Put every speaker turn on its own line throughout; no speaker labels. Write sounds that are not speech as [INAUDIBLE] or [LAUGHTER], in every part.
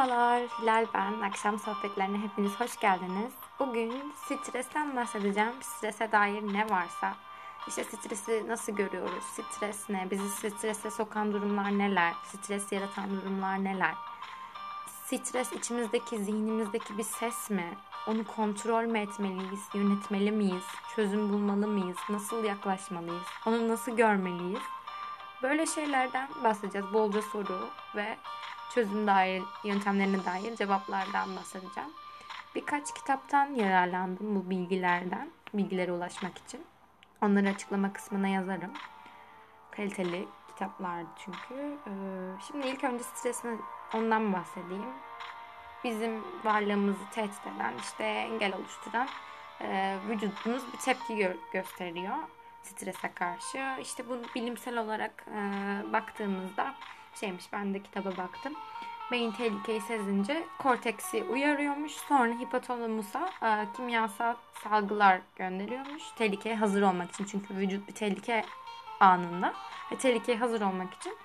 Merhabalar, Hilal ben. Akşam sohbetlerine hepiniz hoş geldiniz. Bugün stresten bahsedeceğim. Strese dair ne varsa. İşte stresi nasıl görüyoruz? Stres ne? Bizi strese sokan durumlar neler? Stres yaratan durumlar neler? Stres içimizdeki, zihnimizdeki bir ses mi? Onu kontrol mü etmeliyiz? Yönetmeli miyiz? Çözüm bulmalı mıyız? Nasıl yaklaşmalıyız? Onu nasıl görmeliyiz? Böyle şeylerden bahsedeceğiz. Bolca soru ve çözüm dair, yöntemlerine dair cevaplardan bahsedeceğim. Birkaç kitaptan yararlandım bu bilgilerden, bilgilere ulaşmak için. Onları açıklama kısmına yazarım. Kaliteli kitaplar çünkü. Şimdi ilk önce stresini ondan bahsedeyim. Bizim varlığımızı tehdit eden, işte engel oluşturan vücudumuz bir tepki gö- gösteriyor strese karşı. İşte bunu bilimsel olarak baktığımızda şeymiş ben de kitaba baktım. Beyin tehlikeyi sezince korteksi uyarıyormuş. Sonra hipotalamusa e, kimyasal salgılar gönderiyormuş. Tehlikeye hazır olmak için. Çünkü vücut bir tehlike anında. Ve tehlikeye hazır olmak için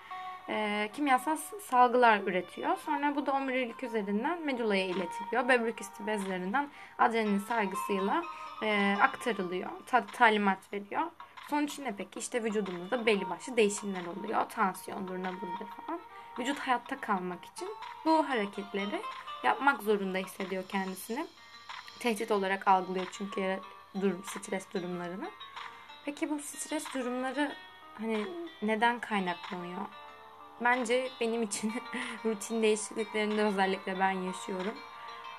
e, kimyasal salgılar üretiyor. Sonra bu da omurilik üzerinden medulaya iletiliyor. Böbrek üstü bezlerinden adrenalin salgısıyla e, aktarılıyor. Ta- talimat veriyor. Sonuç ne peki? İşte vücudumuzda belli başlı değişimler oluyor. Tansiyondur, nabızdır falan. Vücut hayatta kalmak için bu hareketleri yapmak zorunda hissediyor kendisini. Tehdit olarak algılıyor çünkü durum, stres durumlarını. Peki bu stres durumları hani neden kaynaklanıyor? Bence benim için [LAUGHS] rutin değişikliklerinde özellikle ben yaşıyorum.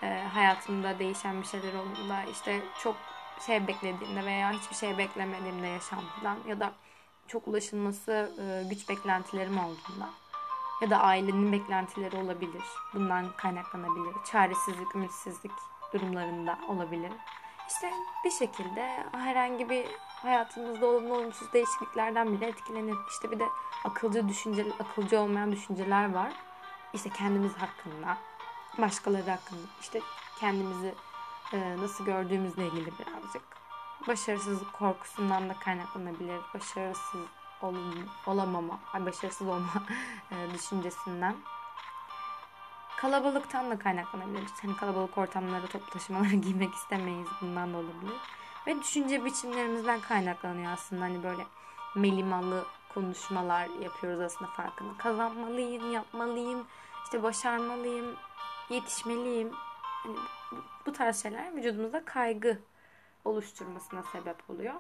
Ee, hayatımda değişen bir şeyler olduğunda işte çok şey beklediğimde veya hiçbir şey beklemediğimde yaşantıdan ya da çok ulaşılması e, güç beklentilerim olduğunda ya da ailenin beklentileri olabilir. Bundan kaynaklanabilir. Çaresizlik, ümitsizlik durumlarında olabilir. İşte bir şekilde herhangi bir hayatımızda olumlu olumsuz değişikliklerden bile etkilenir. İşte bir de akılcı düşünceler, akılcı olmayan düşünceler var. İşte kendimiz hakkında, başkaları hakkında, işte kendimizi nasıl gördüğümüzle ilgili birazcık. Başarısızlık korkusundan da kaynaklanabilir. Başarısız olum, olamama, başarısız olma [LAUGHS] e, düşüncesinden. Kalabalıktan da kaynaklanabilir. Hani kalabalık ortamlara, toplu taşımalara [LAUGHS] giymek istemeyiz. Bundan da olabilir. Ve düşünce biçimlerimizden kaynaklanıyor aslında. Hani böyle melimalı konuşmalar yapıyoruz aslında farkında. Kazanmalıyım, yapmalıyım, işte başarmalıyım, yetişmeliyim. Bu tarz şeyler vücudumuzda kaygı oluşturmasına sebep oluyor.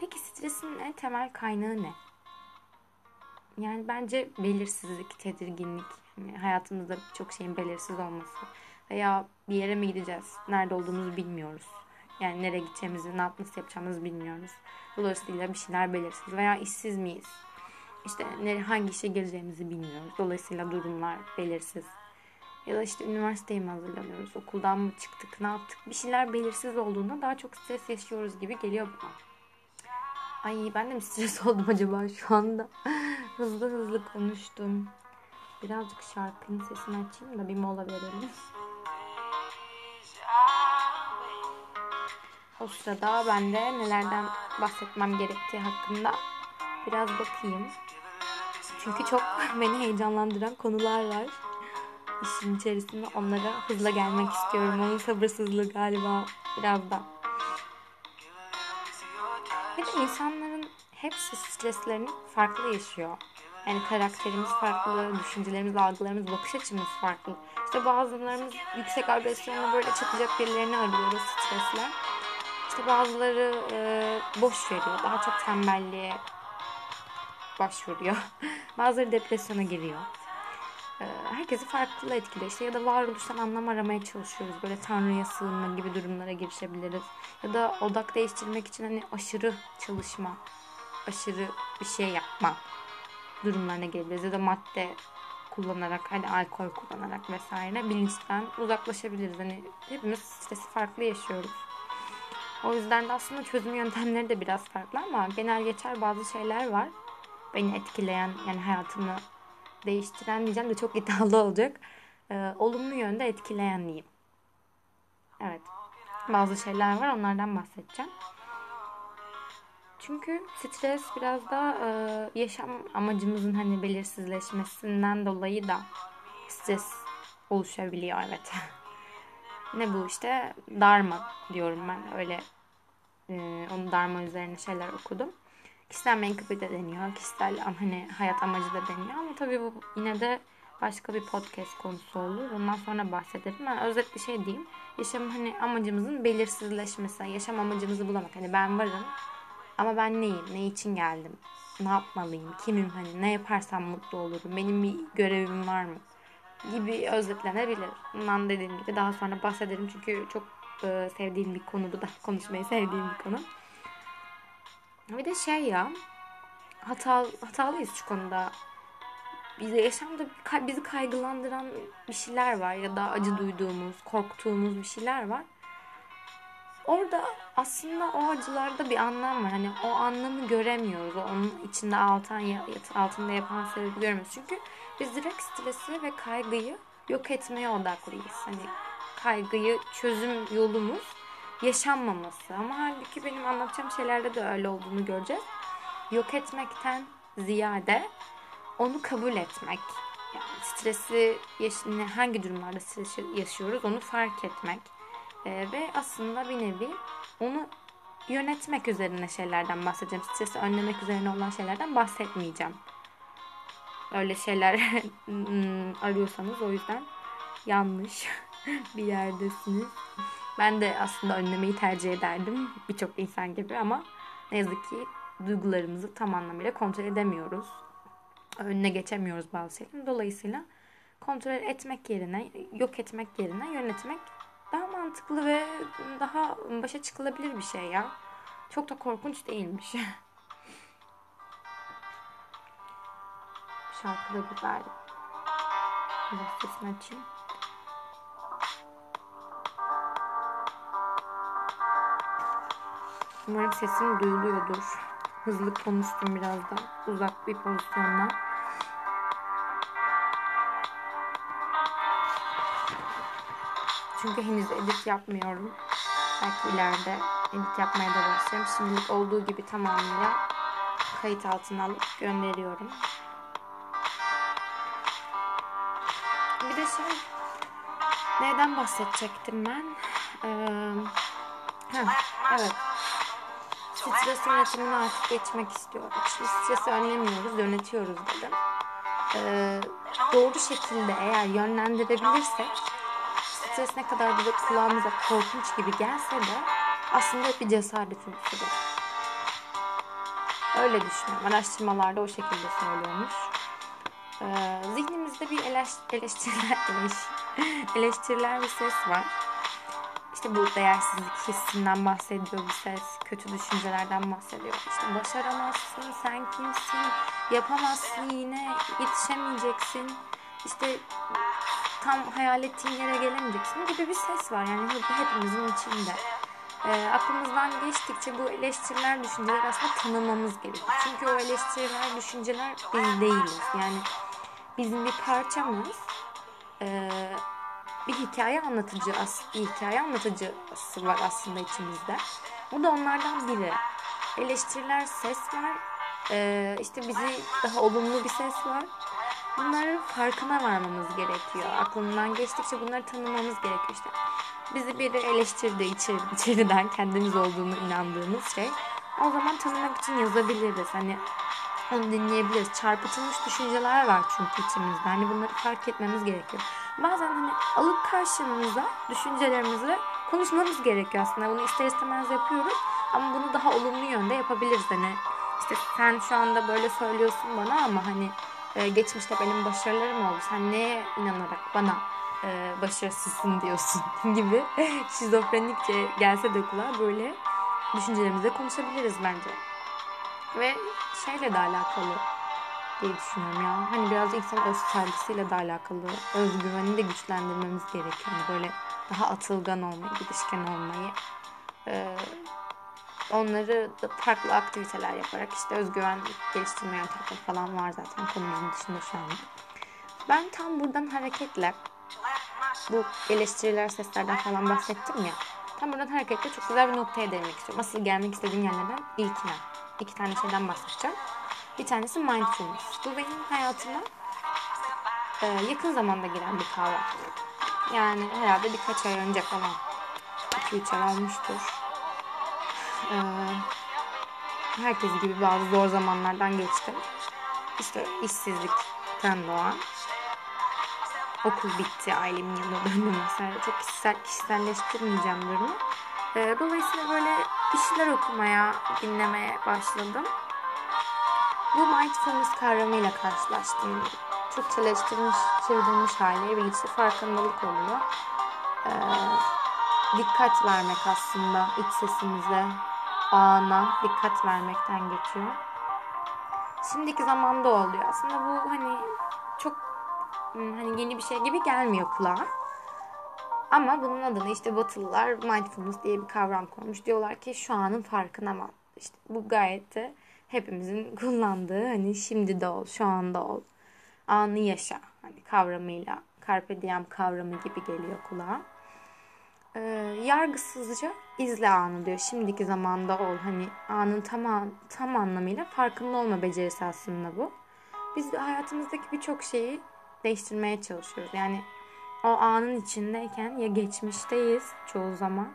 Peki stresin en temel kaynağı ne? Yani bence belirsizlik, tedirginlik, yani hayatımızda çok şeyin belirsiz olması veya bir yere mi gideceğiz, nerede olduğumuzu bilmiyoruz. Yani nereye gideceğimizi, ne yapması yapacağımızı bilmiyoruz. Dolayısıyla bir şeyler belirsiz veya işsiz miyiz? İşte hangi işe gireceğimizi bilmiyoruz. Dolayısıyla durumlar belirsiz. Ya da işte üniversiteye mi hazırlanıyoruz, okuldan mı çıktık, ne yaptık? Bir şeyler belirsiz olduğunda daha çok stres yaşıyoruz gibi geliyor bana. Ay ben de mi stres [LAUGHS] oldum acaba şu anda? [LAUGHS] hızlı hızlı konuştum. Birazcık şarkının sesini açayım da bir mola verelim. [LAUGHS] O sırada ben de nelerden bahsetmem gerektiği hakkında biraz bakayım. Çünkü çok beni heyecanlandıran konular var. İşin içerisinde onlara hızla gelmek istiyorum. Onun sabırsızlığı galiba birazdan. Bir de insanların hepsi streslerini farklı yaşıyor. Yani karakterimiz farklı, düşüncelerimiz, algılarımız, bakış açımız farklı. İşte bazılarımız yüksek agresyonla böyle çakacak birilerini arıyoruz stresle. İşte bazıları e, boş veriyor, daha çok tembelliğe başvuruyor. [LAUGHS] bazıları depresyona giriyor. Herkesi farklı etkiliyor. İşte ya da varoluştan anlam aramaya çalışıyoruz. Böyle tanrıya sığınma gibi durumlara girişebiliriz. Ya da odak değiştirmek için hani aşırı çalışma, aşırı bir şey yapma durumlarına gelebiliriz. Ya da madde kullanarak, hani alkol kullanarak vesaire bilinçten uzaklaşabiliriz. Hani hepimiz stresi farklı yaşıyoruz. O yüzden de aslında çözüm yöntemleri de biraz farklı ama genel geçer bazı şeyler var. Beni etkileyen, yani hayatımı değiştiren diyeceğim de çok [LAUGHS] iddialı olacak. Ee, olumlu yönde etkileyen diyeyim. Evet. Bazı şeyler var onlardan bahsedeceğim. Çünkü stres biraz da e, yaşam amacımızın hani belirsizleşmesinden dolayı da stres oluşabiliyor evet. [LAUGHS] ne bu işte? Dharma diyorum ben. Öyle e, onun Dharma üzerine şeyler okudum. Kişisel menkıbe de deniyor. Kişisel hani hayat amacı da deniyor. Ama tabii bu yine de başka bir podcast konusu olur. Ondan sonra bahsederim. Ben özetle şey diyeyim. Yaşam hani amacımızın belirsizleşmesi. Yaşam amacımızı bulamak. Hani ben varım ama ben neyim? Ne için geldim? Ne yapmalıyım? Kimim? Hani ne yaparsam mutlu olurum? Benim bir görevim var mı? Gibi özetlenebilir. Bundan dediğim gibi daha sonra bahsederim. Çünkü çok e, sevdiğim bir konu da. Konuşmayı sevdiğim bir konu. Bir de şey ya hata, hatalıyız şu konuda. Bize yaşamda bizi kaygılandıran bir şeyler var ya da acı duyduğumuz, korktuğumuz bir şeyler var. Orada aslında o acılarda bir anlam var. Hani o anlamı göremiyoruz. Onun içinde altın, altında yapan sebebi görmüyoruz. Çünkü biz direkt stresi ve kaygıyı yok etmeye odaklıyız. Hani kaygıyı çözüm yolumuz yaşanmaması. Ama halbuki benim anlatacağım şeylerde de öyle olduğunu göreceğiz. Yok etmekten ziyade onu kabul etmek. Yani stresi hangi durumlarda stres yaşıyoruz onu fark etmek. Ee, ve aslında bir nevi onu yönetmek üzerine şeylerden bahsedeceğim. Stresi önlemek üzerine olan şeylerden bahsetmeyeceğim. Öyle şeyler [LAUGHS] arıyorsanız o yüzden yanlış [LAUGHS] bir yerdesiniz. Ben de aslında önlemeyi tercih ederdim birçok insan gibi ama ne yazık ki duygularımızı tam anlamıyla kontrol edemiyoruz. Önüne geçemiyoruz bazı şeylerin. Dolayısıyla kontrol etmek yerine, yok etmek yerine yönetmek daha mantıklı ve daha başa çıkılabilir bir şey ya. Çok da korkunç değilmiş. [LAUGHS] Şarkı da güzel. Biraz sesini açayım. Umarım sesim duyuluyordur. Hızlı konuştum biraz da. Uzak bir pozisyonla. Çünkü henüz edit yapmıyorum. Belki ileride edit yapmaya da başlarım. Şimdilik olduğu gibi tamamıyla kayıt altına alıp gönderiyorum. Bir de şey neyden bahsedecektim ben? Ee, heh, evet stres yönetimine artık geçmek istiyorum. İşte stresi önlemiyoruz, yönetiyoruz dedim. Ee, doğru şekilde eğer yönlendirebilirsek stres ne kadar da kulağımıza korkunç gibi gelse de aslında bir cesaret unsurudur. Öyle düşünüyorum. Araştırmalarda o şekilde söylüyormuş. Ee, zihnimizde bir eleş, eleştiriler, eleş, [LAUGHS] eleştiriler bir ses var işte bu değersizlik hissinden bahsediyor bir ses. Kötü düşüncelerden bahsediyor. İşte başaramazsın, sen kimsin, yapamazsın yine, yetişemeyeceksin. İşte tam hayal ettiğin yere gelemeyeceksin gibi bir ses var. Yani hepimizin içinde. E, aklımızdan geçtikçe bu eleştiriler, düşünceler aslında tanımamız gerekiyor. Çünkü o eleştiriler, düşünceler biz değiliz. Yani bizim bir parçamız. E, bir hikaye anlatıcı, bir hikaye anlatıcısı var aslında içimizde. O da onlardan biri. Eleştiriler, ses var. Ee, işte bizi daha olumlu bir ses var. Bunların farkına varmamız gerekiyor. Aklımdan geçtikçe bunları tanımamız gerekiyor işte. Bizi biri eleştirdi içeri, [LAUGHS] içeriden kendimiz olduğunu inandığımız şey. O zaman tanımak için yazabiliriz. Hani onu dinleyebiliriz. Çarpıtılmış düşünceler var çünkü içimizde. Hani bunları fark etmemiz gerekiyor. Bazen hani alıp karşımıza düşüncelerimizi konuşmamız gerekiyor aslında. Bunu ister istemez yapıyoruz. Ama bunu daha olumlu yönde yapabiliriz. Hani işte sen şu anda böyle söylüyorsun bana ama hani e, geçmişte benim başarılarım oldu. Sen neye inanarak bana e, başarısızsın diyorsun [LAUGHS] gibi şizofrenikçe gelse de kulağa böyle düşüncelerimizle konuşabiliriz bence. Ve şeyle de alakalı diye düşünüyorum ya. Hani biraz insan öz saygısıyla da alakalı. Özgüveni de güçlendirmemiz gerekiyor. Yani böyle daha atılgan olmayı, girişken olmayı. Ee, onları da farklı aktiviteler yaparak işte özgüven geliştirme yöntemleri falan var zaten konumuzun dışında şu anda. Ben tam buradan hareketle bu eleştiriler, seslerden falan bahsettim ya. Tam buradan hareketle çok güzel bir noktaya değinmek istiyorum. Asıl gelmek istediğim yerlerden ilkine. İki tane şeyden bahsedeceğim. Bir tanesi mindfulness. Bu benim hayatıma e, yakın zamanda giren bir kavram. Yani herhalde birkaç ay önce falan. 2-3 ay olmuştur. E, herkes gibi bazı zor zamanlardan geçtim. İşte işsizlikten doğan okul bitti, ailemin yanına döndüm mesela. Çok kişisel, kişiselleştirmeyeceğim durumu. Ee, dolayısıyla böyle bir şeyler okumaya, dinlemeye başladım. Bu mindfulness kavramıyla karşılaştım. Çok çeleştirilmiş, çevrilmiş haliyle bir işte farkındalık oluyor. Ee, dikkat vermek aslında iç sesimize, ana dikkat vermekten geçiyor. Şimdiki zamanda oluyor. Aslında bu hani çok hani yeni bir şey gibi gelmiyor kulağa. Ama bunun adını işte Batılılar mindfulness diye bir kavram koymuş. Diyorlar ki şu anın farkına var. İşte bu gayet de hepimizin [LAUGHS] kullandığı hani şimdi de ol, şu anda ol. Anı yaşa hani kavramıyla carpe diem kavramı gibi geliyor kulağa. Ee, yargısızca izle anı diyor. Şimdiki zamanda ol. Hani anın tam, tam anlamıyla farkında olma becerisi aslında bu. Biz hayatımızdaki birçok şeyi değiştirmeye çalışıyoruz. Yani o anın içindeyken ya geçmişteyiz çoğu zaman.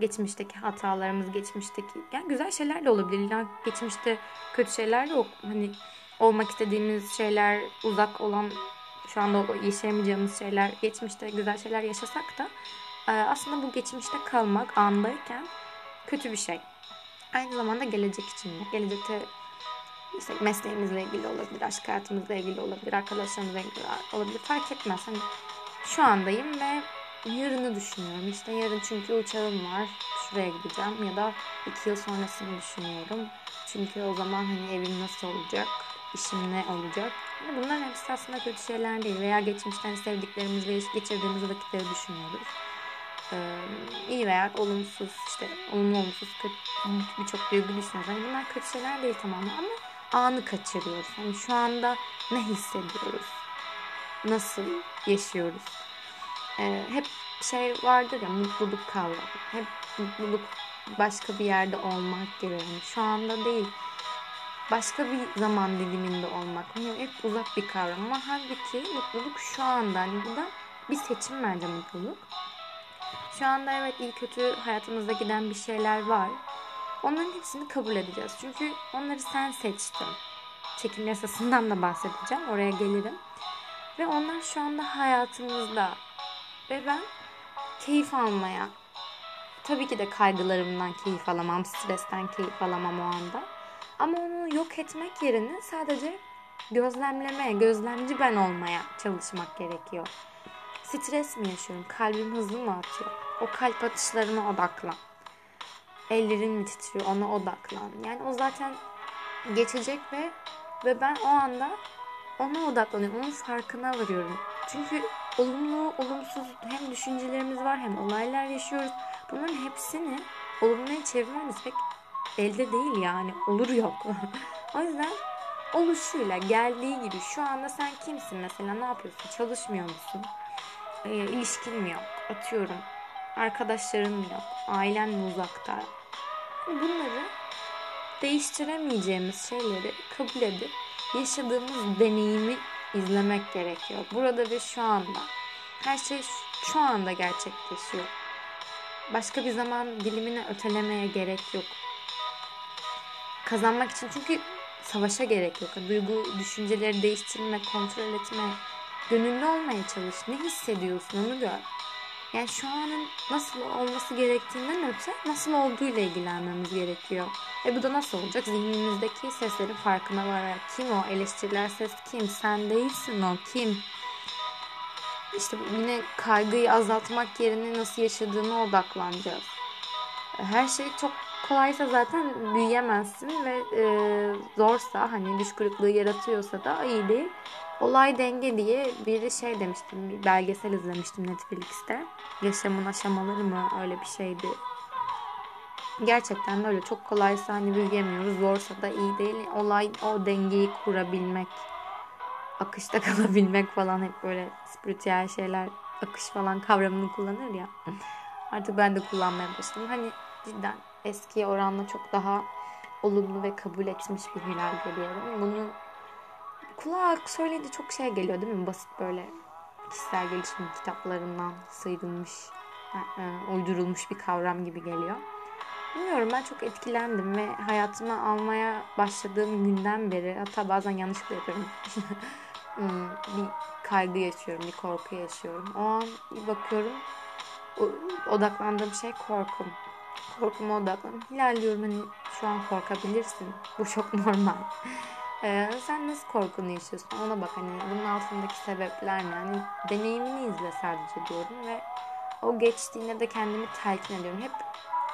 Geçmişteki hatalarımız, geçmişteki yani güzel şeyler de olabilir. Yani geçmişte kötü şeyler de hani olmak istediğimiz şeyler, uzak olan şu anda yaşayamayacağımız şeyler, geçmişte güzel şeyler yaşasak da e, aslında bu geçmişte kalmak andayken kötü bir şey. Aynı zamanda gelecek için de. Gelecekte mesleğimizle ilgili olabilir, aşk hayatımızla ilgili olabilir, arkadaşlarımızla ilgili olabilir. Fark etmez. Hani şu andayım ve yarını düşünüyorum. İşte yarın çünkü uçağım var. Şuraya gideceğim ya da iki yıl sonrasını düşünüyorum. Çünkü o zaman hani evim nasıl olacak, işim ne olacak. Yani bunların hepsi aslında kötü şeyler değil. Veya geçmişten sevdiklerimizle geçirdiğimiz vakitleri düşünüyoruz. Ee, iyi veya olumsuz işte olumlu olumsuz birçok duygu düşünüyoruz. Yani bunlar kötü şeyler değil tamamen ama anı kaçırıyoruz. Yani şu anda ne hissediyoruz? Nasıl yaşıyoruz? Ee, hep şey vardır ya mutluluk kavramı. Hep mutluluk başka bir yerde olmak gibi. Yani şu anda değil. Başka bir zaman diliminde olmak. Yani hep uzak bir kavram ama halbuki mutluluk şu anda. Hani bu da bir seçim bence mutluluk. Şu anda evet iyi kötü hayatımızda giden bir şeyler var. Onların hepsini kabul edeceğiz. Çünkü onları sen seçtin. Çekim yasasından da bahsedeceğim. Oraya gelirim. Ve onlar şu anda hayatımızda. Ve ben keyif almaya, tabii ki de kaygılarımdan keyif alamam, stresten keyif alamam o anda. Ama onu yok etmek yerine sadece gözlemlemeye, gözlemci ben olmaya çalışmak gerekiyor. Stres mi yaşıyorum? Kalbim hızlı mı atıyor? O kalp atışlarına odaklan. Ellerin mi titriyor? Ona odaklan. Yani o zaten geçecek ve ve ben o anda ona odaklanıyorum. Onun farkına varıyorum. Çünkü olumlu, olumsuz hem düşüncelerimiz var hem olaylar yaşıyoruz. Bunların hepsini olumluya çevirmemiz pek elde değil yani. Olur yok. [LAUGHS] o yüzden oluşuyla geldiği gibi şu anda sen kimsin mesela ne yapıyorsun? Çalışmıyor musun? E, ilişkin mi yok? Atıyorum. Arkadaşların mı yok? Ailen mi uzakta? Bunları değiştiremeyeceğimiz şeyleri kabul edip yaşadığımız deneyimi izlemek gerekiyor. Burada ve şu anda. Her şey şu anda gerçekleşiyor. Başka bir zaman dilimine ötelemeye gerek yok. Kazanmak için çünkü savaşa gerek yok. Duygu, düşünceleri değiştirme, kontrol etme, gönüllü olmaya çalış. Ne hissediyorsun onu gör. Yani şu anın nasıl olması gerektiğinden öte nasıl olduğuyla ilgilenmemiz gerekiyor. E bu da nasıl olacak? Zihnimizdeki seslerin farkına vararak kim o? Eleştiriler ses kim? Sen değilsin o. Kim? İşte yine kaygıyı azaltmak yerine nasıl yaşadığına odaklanacağız. Her şey çok kolaysa zaten büyüyemezsin ve e, zorsa hani düş kırıklığı yaratıyorsa da iyi değil. Olay Denge diye bir şey demiştim. Bir belgesel izlemiştim Netflix'te. Yaşamın aşamaları mı öyle bir şeydi. Gerçekten de öyle. Çok kolaysa hani büyüyemiyoruz. Zorsa da iyi değil. Olay o dengeyi kurabilmek. Akışta [LAUGHS] kalabilmek falan hep böyle spiritüel şeyler akış falan kavramını kullanır ya. Artık ben de kullanmaya başladım. Hani cidden eskiye oranla çok daha olumlu ve kabul etmiş bir Hilal görüyorum. Bunu kulağa söyleyince çok şey geliyor değil mi? Basit böyle kişisel gelişim kitaplarından sıyrılmış, e, uydurulmuş bir kavram gibi geliyor. Bilmiyorum ben çok etkilendim ve hayatıma almaya başladığım günden beri hatta bazen yanlışlıkla yapıyorum. [LAUGHS] Hmm, bir kaygı yaşıyorum, bir korku yaşıyorum. O an bir bakıyorum odaklandığım şey korkum. Korkuma odaklanıyorum. Hilal diyorum hani şu an korkabilirsin. Bu çok [LAUGHS] normal. Ee, sen nasıl korkunu yaşıyorsun? Ona bak hani bunun altındaki sebepler ne? Hani deneyimini izle sadece diyorum ve o geçtiğinde de kendimi telkin ediyorum. Hep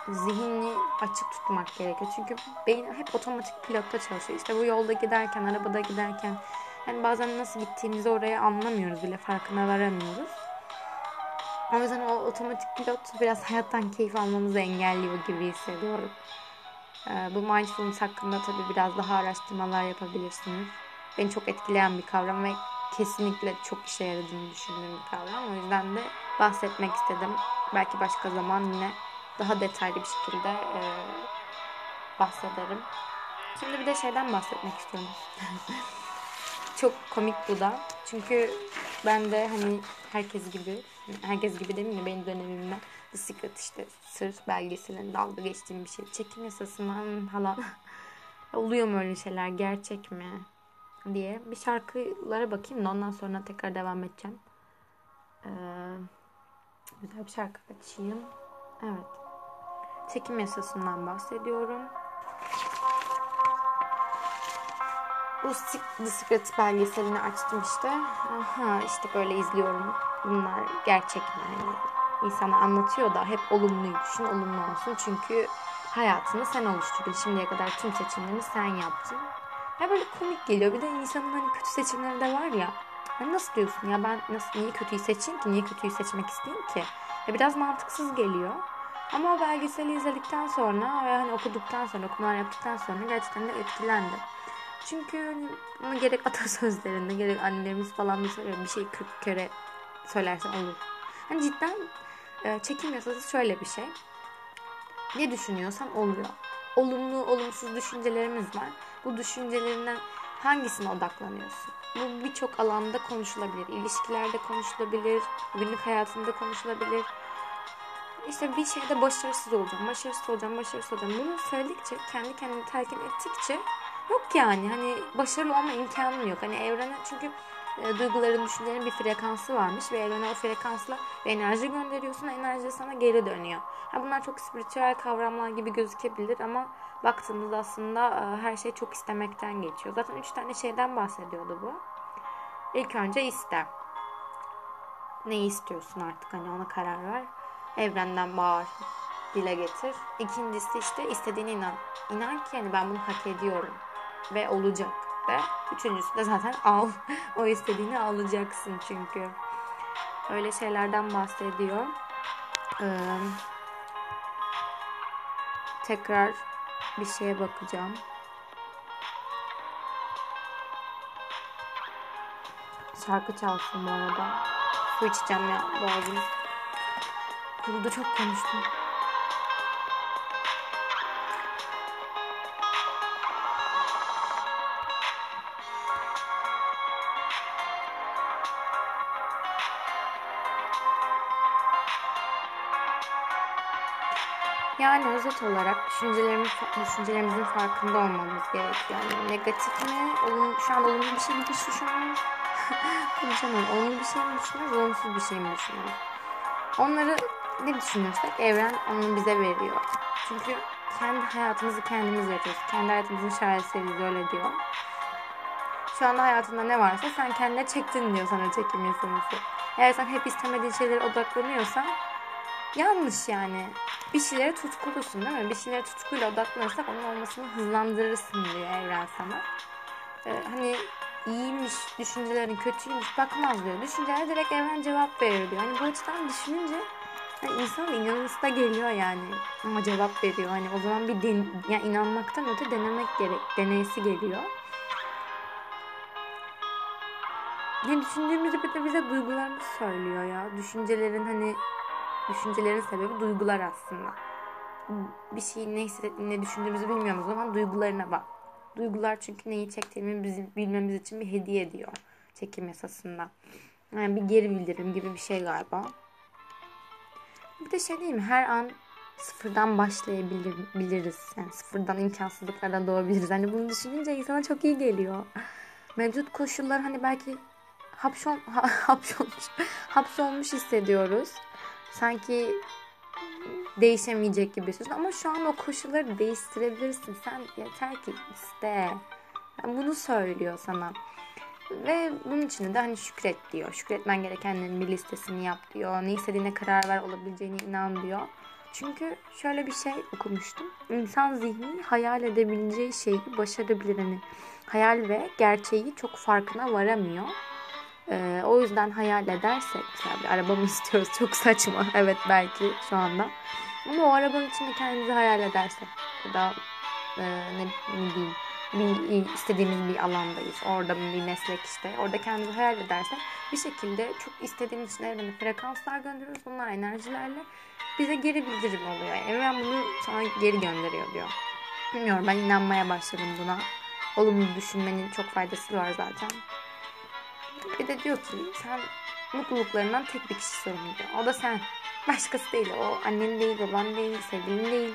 zihnini açık tutmak gerekiyor. Çünkü beyin hep otomatik pilotta çalışıyor. İşte bu yolda giderken, arabada giderken yani bazen nasıl gittiğimizi oraya anlamıyoruz bile, farkına varamıyoruz. O yüzden o otomatik pilot biraz hayattan keyif almamızı engelliyor gibi hissediyorum. Ee, bu mindfulness hakkında tabii biraz daha araştırmalar yapabilirsiniz. Beni çok etkileyen bir kavram ve kesinlikle çok işe yaradığını düşündüğüm bir kavram. O yüzden de bahsetmek istedim. Belki başka zaman yine daha detaylı bir şekilde e, bahsederim. Şimdi bir de şeyden bahsetmek istiyorum. [LAUGHS] çok komik bu da. Çünkü ben de hani herkes gibi, herkes gibi demeyeyim de benim dönemimde Secret işte sır belgeselinin dalga geçtiğim bir şey. Çekim yasasından falan [LAUGHS] oluyor mu öyle şeyler gerçek mi diye bir şarkılara bakayım da ondan sonra tekrar devam edeceğim. Ee, güzel bir şarkı açayım. Evet. Çekim yasasından bahsediyorum. Bu Secret belgeselini açtım işte. Aha işte böyle izliyorum. Bunlar gerçek mi? Yani insana anlatıyor da hep olumluyu düşün, olumlu olsun. Çünkü hayatını sen oluşturdun. Şimdiye kadar tüm seçimlerini sen yaptın. Ya böyle komik geliyor. Bir de insanın hani kötü seçimleri de var ya. Hani nasıl diyorsun ya ben nasıl niye kötüyü seçeyim ki? Niye kötüyü seçmek isteyeyim ki? Ya biraz mantıksız geliyor. Ama belgeseli izledikten sonra ve hani okuduktan sonra, okumalar yaptıktan sonra gerçekten de etkilendim. Çünkü hani gerek [LAUGHS] atasözlerinde gerek annelerimiz falan da söylüyor bir şey 40 kere söylersen olur. Hani cidden e, çekim yasası şöyle bir şey. Ne düşünüyorsan oluyor. Olumlu, olumsuz düşüncelerimiz var. Bu düşüncelerinden hangisine odaklanıyorsun? Bu birçok alanda konuşulabilir. İlişkilerde konuşulabilir, günlük hayatında konuşulabilir. İşte bir şeyde başarısız olacağım, başarısız olacağım, başarısız olacağım. Bunu söyledikçe, kendi kendini telkin ettikçe yok yani. Hani başarılı olma imkanım yok. Hani evrene çünkü e, duyguların, düşüncelerin bir frekansı varmış ve evrene o frekansla enerji gönderiyorsun. Enerji sana geri dönüyor. Ha, bunlar çok spiritüel kavramlar gibi gözükebilir ama baktığımızda aslında e, her şey çok istemekten geçiyor. Zaten üç tane şeyden bahsediyordu bu. İlk önce iste. Neyi istiyorsun artık hani ona karar ver. Evrenden bağır, dile getir. İkincisi işte istediğine inan. İnan ki yani ben bunu hak ediyorum ve olacak de. Üçüncüsü de zaten al. [LAUGHS] o istediğini alacaksın çünkü. Öyle şeylerden bahsediyor. Ee, tekrar bir şeye bakacağım. Şarkı çalsın bu arada. Su içeceğim ya boğazım. Kurudu çok konuştum. Yani özet olarak düşüncelerimiz, düşüncelerimizin farkında olmamız gerekiyor. Yani negatif mi? Olum, şu an olumlu bir şey mi düşünüyoruz? [LAUGHS] Konuşamıyorum. Olumlu bir şey mi düşünüyoruz? Olumsuz bir şey mi düşünüyoruz? Onları ne düşünüyorsak evren onu bize veriyor. Çünkü kendi hayatımızı kendimiz yaşıyoruz. Kendi hayatımızın şaheseriyiz öyle diyor. Şu anda hayatında ne varsa sen kendine çektin diyor sana çekim yasası. Eğer sen hep istemediğin şeylere odaklanıyorsan yanlış yani. Bir şeylere tutkulusun değil mi? Bir şeylere tutkuyla odaklanırsak onun olmasını hızlandırırsın diyor evren sana. Ee, hani iyiymiş, düşüncelerin kötüymüş bakmaz diyor. Düşünceler direkt evren cevap verir diyor. Hani bu açıdan düşününce yani insan inanması da geliyor yani. Ama cevap veriyor. Hani o zaman bir den, yani inanmaktan öte denemek gerek, deneysi geliyor. Ne düşündüğümüzü bir de bize duygularımız söylüyor ya. Düşüncelerin hani Düşüncelerin sebebi duygular aslında. Bir şeyin ne hissettiğini, ne düşündüğümüzü bilmiyoruz o zaman duygularına bak. Duygular çünkü neyi çektiğimi bizim bilmemiz için bir hediye ediyor çekim yasasında. Yani bir geri bildirim gibi bir şey galiba. Bir de şey değil mi? Her an sıfırdan başlayabiliriz. Yani sıfırdan imkansızlıklardan doğabiliriz. Hani bunu düşününce insana çok iyi geliyor. Mevcut koşullar hani belki hapşon, [LAUGHS] hapşolmuş, hapsolmuş hissediyoruz. Sanki değişemeyecek gibi hissediyorsun. Ama şu an o koşulları değiştirebilirsin. Sen yeter ki iste. Yani bunu söylüyor sana. Ve bunun için de hani şükret diyor. Şükretmen gerekenlerin bir listesini yap diyor. Ne istediğine karar ver olabileceğine inan diyor. Çünkü şöyle bir şey okumuştum. İnsan zihni hayal edebileceği şeyi başarabilir. Hani hayal ve gerçeği çok farkına varamıyor. Ee, o yüzden hayal edersek mesela bir araba [LAUGHS] istiyoruz çok saçma evet belki şu anda ama o arabanın içinde kendimizi hayal edersek ya da e, ne, ne diyeyim bir istediğimiz bir alandayız. Orada bir meslek işte. Orada kendimizi hayal edersek bir şekilde çok istediğimiz için evrene frekanslar gönderiyoruz. Bunlar enerjilerle bize geri bildirim oluyor. Yani evren bunu sana geri gönderiyor diyor. Bilmiyorum ben inanmaya başladım buna. Olumlu düşünmenin çok faydası var zaten. Bir de diyor ki sen mutluluklarından tek bir kişi sorumlu. O da sen. Başkası değil. O annen değil, baban değil, sevgilin değil,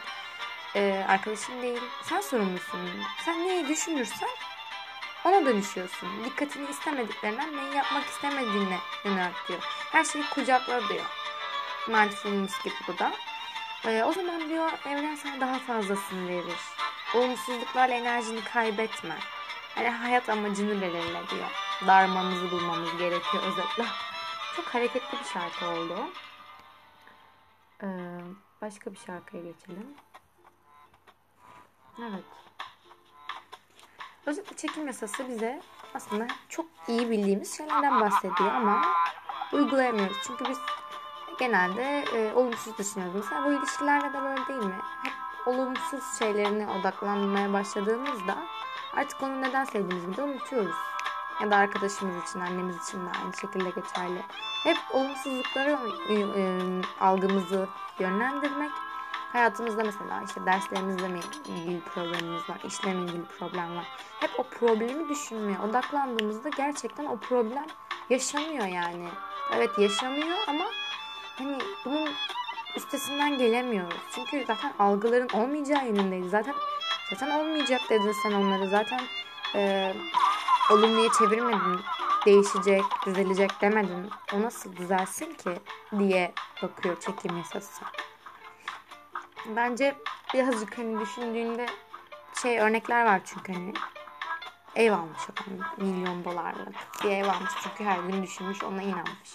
e, arkadaşın değil. Sen sorumlusun. Sen neyi düşünürsen ona dönüşüyorsun. Dikkatini istemediklerinden neyi yapmak istemediğine yönelt diyor. Her şeyi kucakla diyor. Mindfulness gibi bu da. E, o zaman diyor evren sana daha fazlasını verir. Olumsuzluklarla enerjini kaybetme. Yani hayat amacını belirle diyor. Darmamızı bulmamız gerekiyor özetle. Çok hareketli bir şarkı oldu. Ee, başka bir şarkıya geçelim. Evet. Özetle çekim yasası bize aslında çok iyi bildiğimiz şeylerden bahsediyor ama uygulayamıyoruz. Çünkü biz genelde e, olumsuz düşünüyoruz. Mesela bu ilişkilerde de böyle değil mi? Hep olumsuz şeylerine odaklanmaya başladığımızda artık onu neden sevdiğimizi de unutuyoruz. Ya da arkadaşımız için, annemiz için de aynı şekilde geçerli. Hep olumsuzlukları algımızı yönlendirmek. Hayatımızda mesela işte derslerimizle mi ilgili problemimiz var, işle mi ilgili problem var. Hep o problemi düşünmeye odaklandığımızda gerçekten o problem yaşamıyor yani. Evet yaşamıyor ama hani bunun üstesinden gelemiyoruz. Çünkü zaten algıların olmayacağı yönündeyiz. Zaten zaten olmayacak dedin sen onları. Zaten e, olumluya çevirmedin. Değişecek, düzelecek demedin. O nasıl düzelsin ki diye bakıyor çekim yasası. Bence birazcık hani düşündüğünde şey örnekler var çünkü hani ev almış milyon dolarlık bir ev almış çünkü her gün düşünmüş ona inanmış.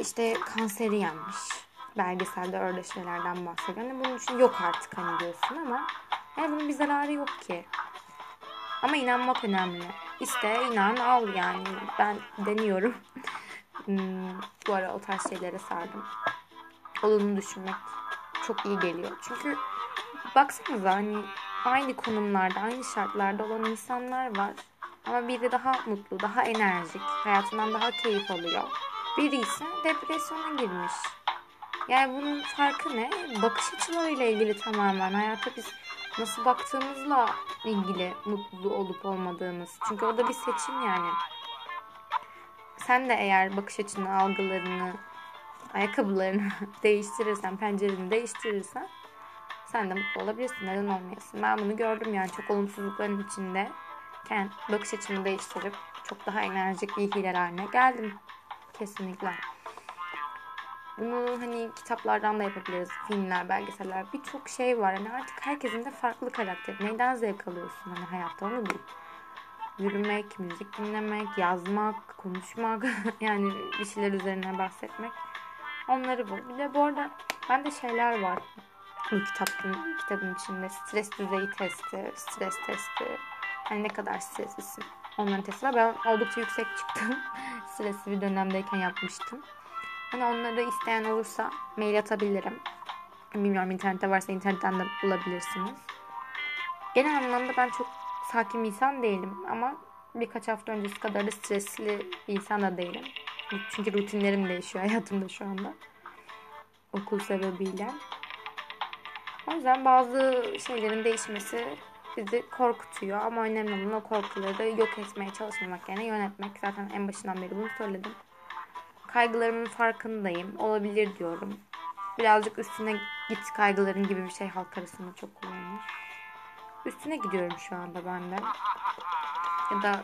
İşte kanseri yenmiş. Belgeselde öyle şeylerden bahsediyor. Hani bunun için yok artık hani diyorsun ama yani bunun bir zararı yok ki. Ama inanmak önemli. İşte inan al yani. Ben deniyorum. [LAUGHS] Hmm, bu ara o tarz şeylere sardım. Olumlu düşünmek çok iyi geliyor. Çünkü baksanıza hani aynı konumlarda, aynı şartlarda olan insanlar var. Ama biri daha mutlu, daha enerjik, hayatından daha keyif alıyor. Biri ise depresyona girmiş. Yani bunun farkı ne? Bakış açılarıyla ilgili tamamen. Hayata biz nasıl baktığımızla ilgili mutlu olup olmadığımız. Çünkü o da bir seçim yani. Sen de eğer bakış açını, algılarını, ayakkabılarını [LAUGHS] değiştirirsen, pencereni değiştirirsen sen de mutlu olabilirsin. Neden olmayasın? Ben bunu gördüm yani çok olumsuzlukların içinde. Kendi bakış açımı değiştirip çok daha enerjik hiler haline geldim. Kesinlikle. Bunu hani kitaplardan da yapabiliriz. Filmler, belgeseller birçok şey var. Hani artık herkesin de farklı karakter. Neyden zevk alıyorsun hani hayatta onu bil. Yürümek, müzik dinlemek, yazmak, konuşmak [LAUGHS] yani bir şeyler üzerine bahsetmek. Onları bu. Bir de bu arada bende şeyler var. Bu kitapın, kitabın içinde stres düzeyi testi, stres testi. Hani ne kadar streslisin. Onların testi var. Ben oldukça yüksek çıktım. [LAUGHS] Stresli bir dönemdeyken yapmıştım. Hani onları isteyen olursa mail atabilirim. Bilmiyorum internette varsa internetten de bulabilirsiniz. Genel anlamda ben çok sakin bir insan değilim ama birkaç hafta öncesi kadar da stresli bir insan da değilim. Çünkü rutinlerim değişiyor [LAUGHS] hayatımda şu anda. Okul sebebiyle. O yüzden bazı şeylerin değişmesi bizi korkutuyor ama önemli olan o korkuları yok etmeye çalışmamak yerine yönetmek. Zaten en başından beri bunu söyledim. Kaygılarımın farkındayım. Olabilir diyorum. Birazcık üstüne git kaygıların gibi bir şey halk arasında çok kullanılır. Üstüne gidiyorum şu anda ben de. Ya da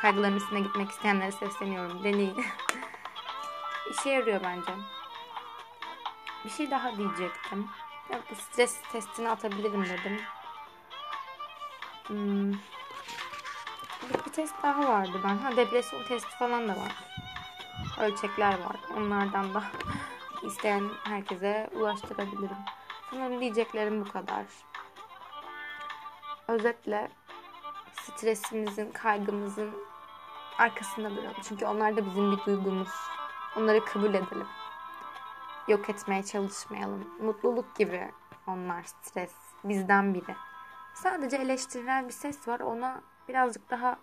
kaygıların üstüne gitmek isteyenlere sesleniyorum. Deneyin. [LAUGHS] İşe yarıyor bence. Bir şey daha diyecektim. Ya bu stres testini atabilirim dedim. Hmm. Bir, bir test daha vardı ben. Ha depresyon testi falan da var. Ölçekler var. Onlardan da [LAUGHS] isteyen herkese ulaştırabilirim. Sanırım diyeceklerim bu kadar. Özetle stresimizin, kaygımızın arkasında duralım. Çünkü onlar da bizim bir duygumuz. Onları kabul edelim. Yok etmeye çalışmayalım. Mutluluk gibi onlar stres. Bizden biri. Sadece eleştirel bir ses var. Ona birazcık daha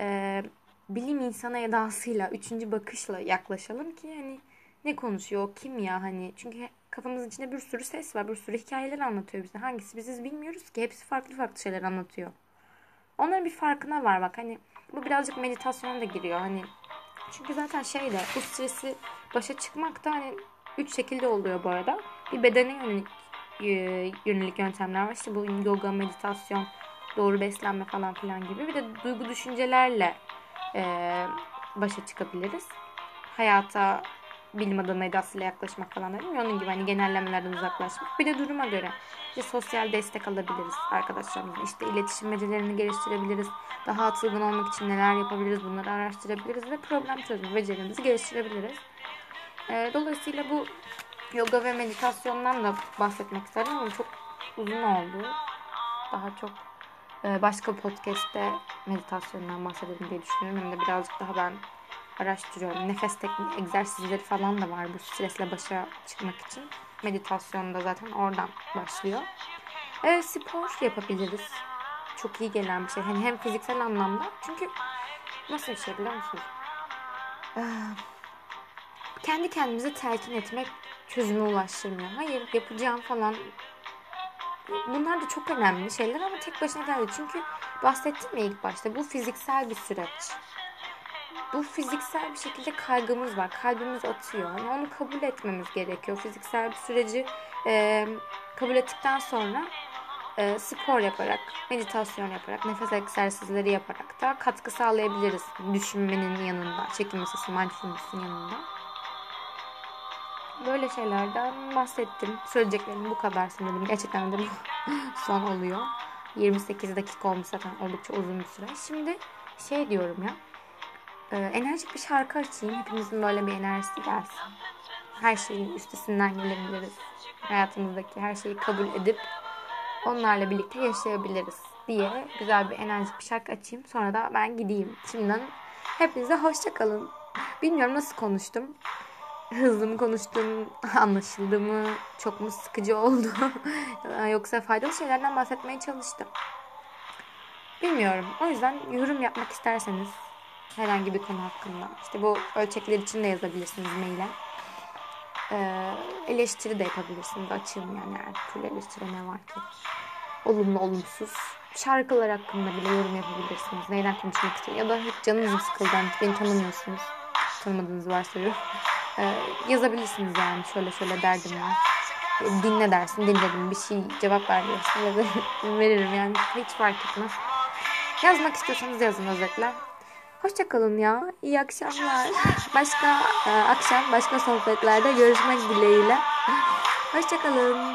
e, bilim insanı edasıyla, üçüncü bakışla yaklaşalım ki yani ne konuşuyor, kim ya hani. Çünkü kafamızın içinde bir sürü ses var, bir sürü hikayeler anlatıyor bize. Hangisi biziz bilmiyoruz ki. Hepsi farklı farklı şeyler anlatıyor. Onların bir farkına var bak hani bu birazcık meditasyona da giriyor hani çünkü zaten şeyle bu stresi başa çıkmak da hani üç şekilde oluyor bu arada. Bir bedene yönelik e, yönelik yöntemler var. İşte bu yoga, meditasyon, doğru beslenme falan filan gibi. Bir de duygu düşüncelerle e, başa çıkabiliriz. Hayata bilim adamı edasıyla yaklaşmak falan dedim. Onun gibi hani genellemelerden uzaklaşmak. Bir de duruma göre işte sosyal destek alabiliriz arkadaşlarımızla. İşte iletişim becerilerini geliştirebiliriz. Daha atılgan olmak için neler yapabiliriz bunları araştırabiliriz ve problem çözme becerilerimizi geliştirebiliriz. E, dolayısıyla bu yoga ve meditasyondan da bahsetmek isterim ama çok uzun oldu. Daha çok başka podcast'te meditasyondan bahsedelim diye düşünüyorum. Hem de birazcık daha ben araştırıyorum. Nefes teknik egzersizleri falan da var bu stresle başa çıkmak için. Meditasyon da zaten oradan başlıyor. E, spor yapabiliriz. Çok iyi gelen bir şey. Hani hem fiziksel anlamda. Çünkü nasıl bir şey biliyor musunuz? Ee, kendi kendimizi telkin etmek çözüme ulaştırmıyor. Hayır yapacağım falan. Bunlar da çok önemli şeyler ama tek başına değil. Çünkü bahsettim ya ilk başta bu fiziksel bir süreç. Bu fiziksel bir şekilde kaygımız var. Kalbimiz atıyor. Yani onu kabul etmemiz gerekiyor. Fiziksel bir süreci e, kabul ettikten sonra e, spor yaparak, meditasyon yaparak, nefes egzersizleri yaparak da katkı sağlayabiliriz. Düşünmenin yanında, çekim masası, mindfulness'ın yanında. Böyle şeylerden bahsettim. Söyleyeceklerim bu kadar sanırım. Gerçekten de bu [LAUGHS] son oluyor. 28 dakika olmuş zaten oldukça uzun bir süre. Şimdi şey diyorum ya. E, enerjik bir şarkı açayım. Hepimizin böyle bir enerjisi gelsin. Her şeyin üstesinden gelebiliriz. Hayatımızdaki her şeyi kabul edip onlarla birlikte yaşayabiliriz diye güzel bir enerjik bir şarkı açayım. Sonra da ben gideyim. Şimdiden hepinize hoşça kalın. Bilmiyorum nasıl konuştum. Hızlı mı konuştum, [LAUGHS] anlaşıldı mı, çok mu sıkıcı oldu [LAUGHS] yoksa faydalı şeylerden bahsetmeye çalıştım. Bilmiyorum. O yüzden yorum yapmak isterseniz herhangi bir konu hakkında. işte bu ölçekler için de yazabilirsiniz maile. Ee, eleştiri de yapabilirsiniz. Açığım yani her türlü eleştiri ne var ki. Olumlu olumsuz. Şarkılar hakkında bile yorum yapabilirsiniz. Neyden konuşmak istiyor. Ya da hiç canınız mı sıkıldı. Yani beni tanımıyorsunuz. Tanımadığınızı varsayıyorum. Ee, yazabilirsiniz yani. Şöyle şöyle derdim var. Dinle dersin. Dinledim. Bir şey cevap ver dersin. [LAUGHS] veririm yani. Hiç fark etmez. Yazmak istiyorsanız yazın özetle. Hoşçakalın ya. İyi akşamlar. Başka e, akşam başka sohbetlerde görüşmek dileğiyle. [LAUGHS] Hoşçakalın.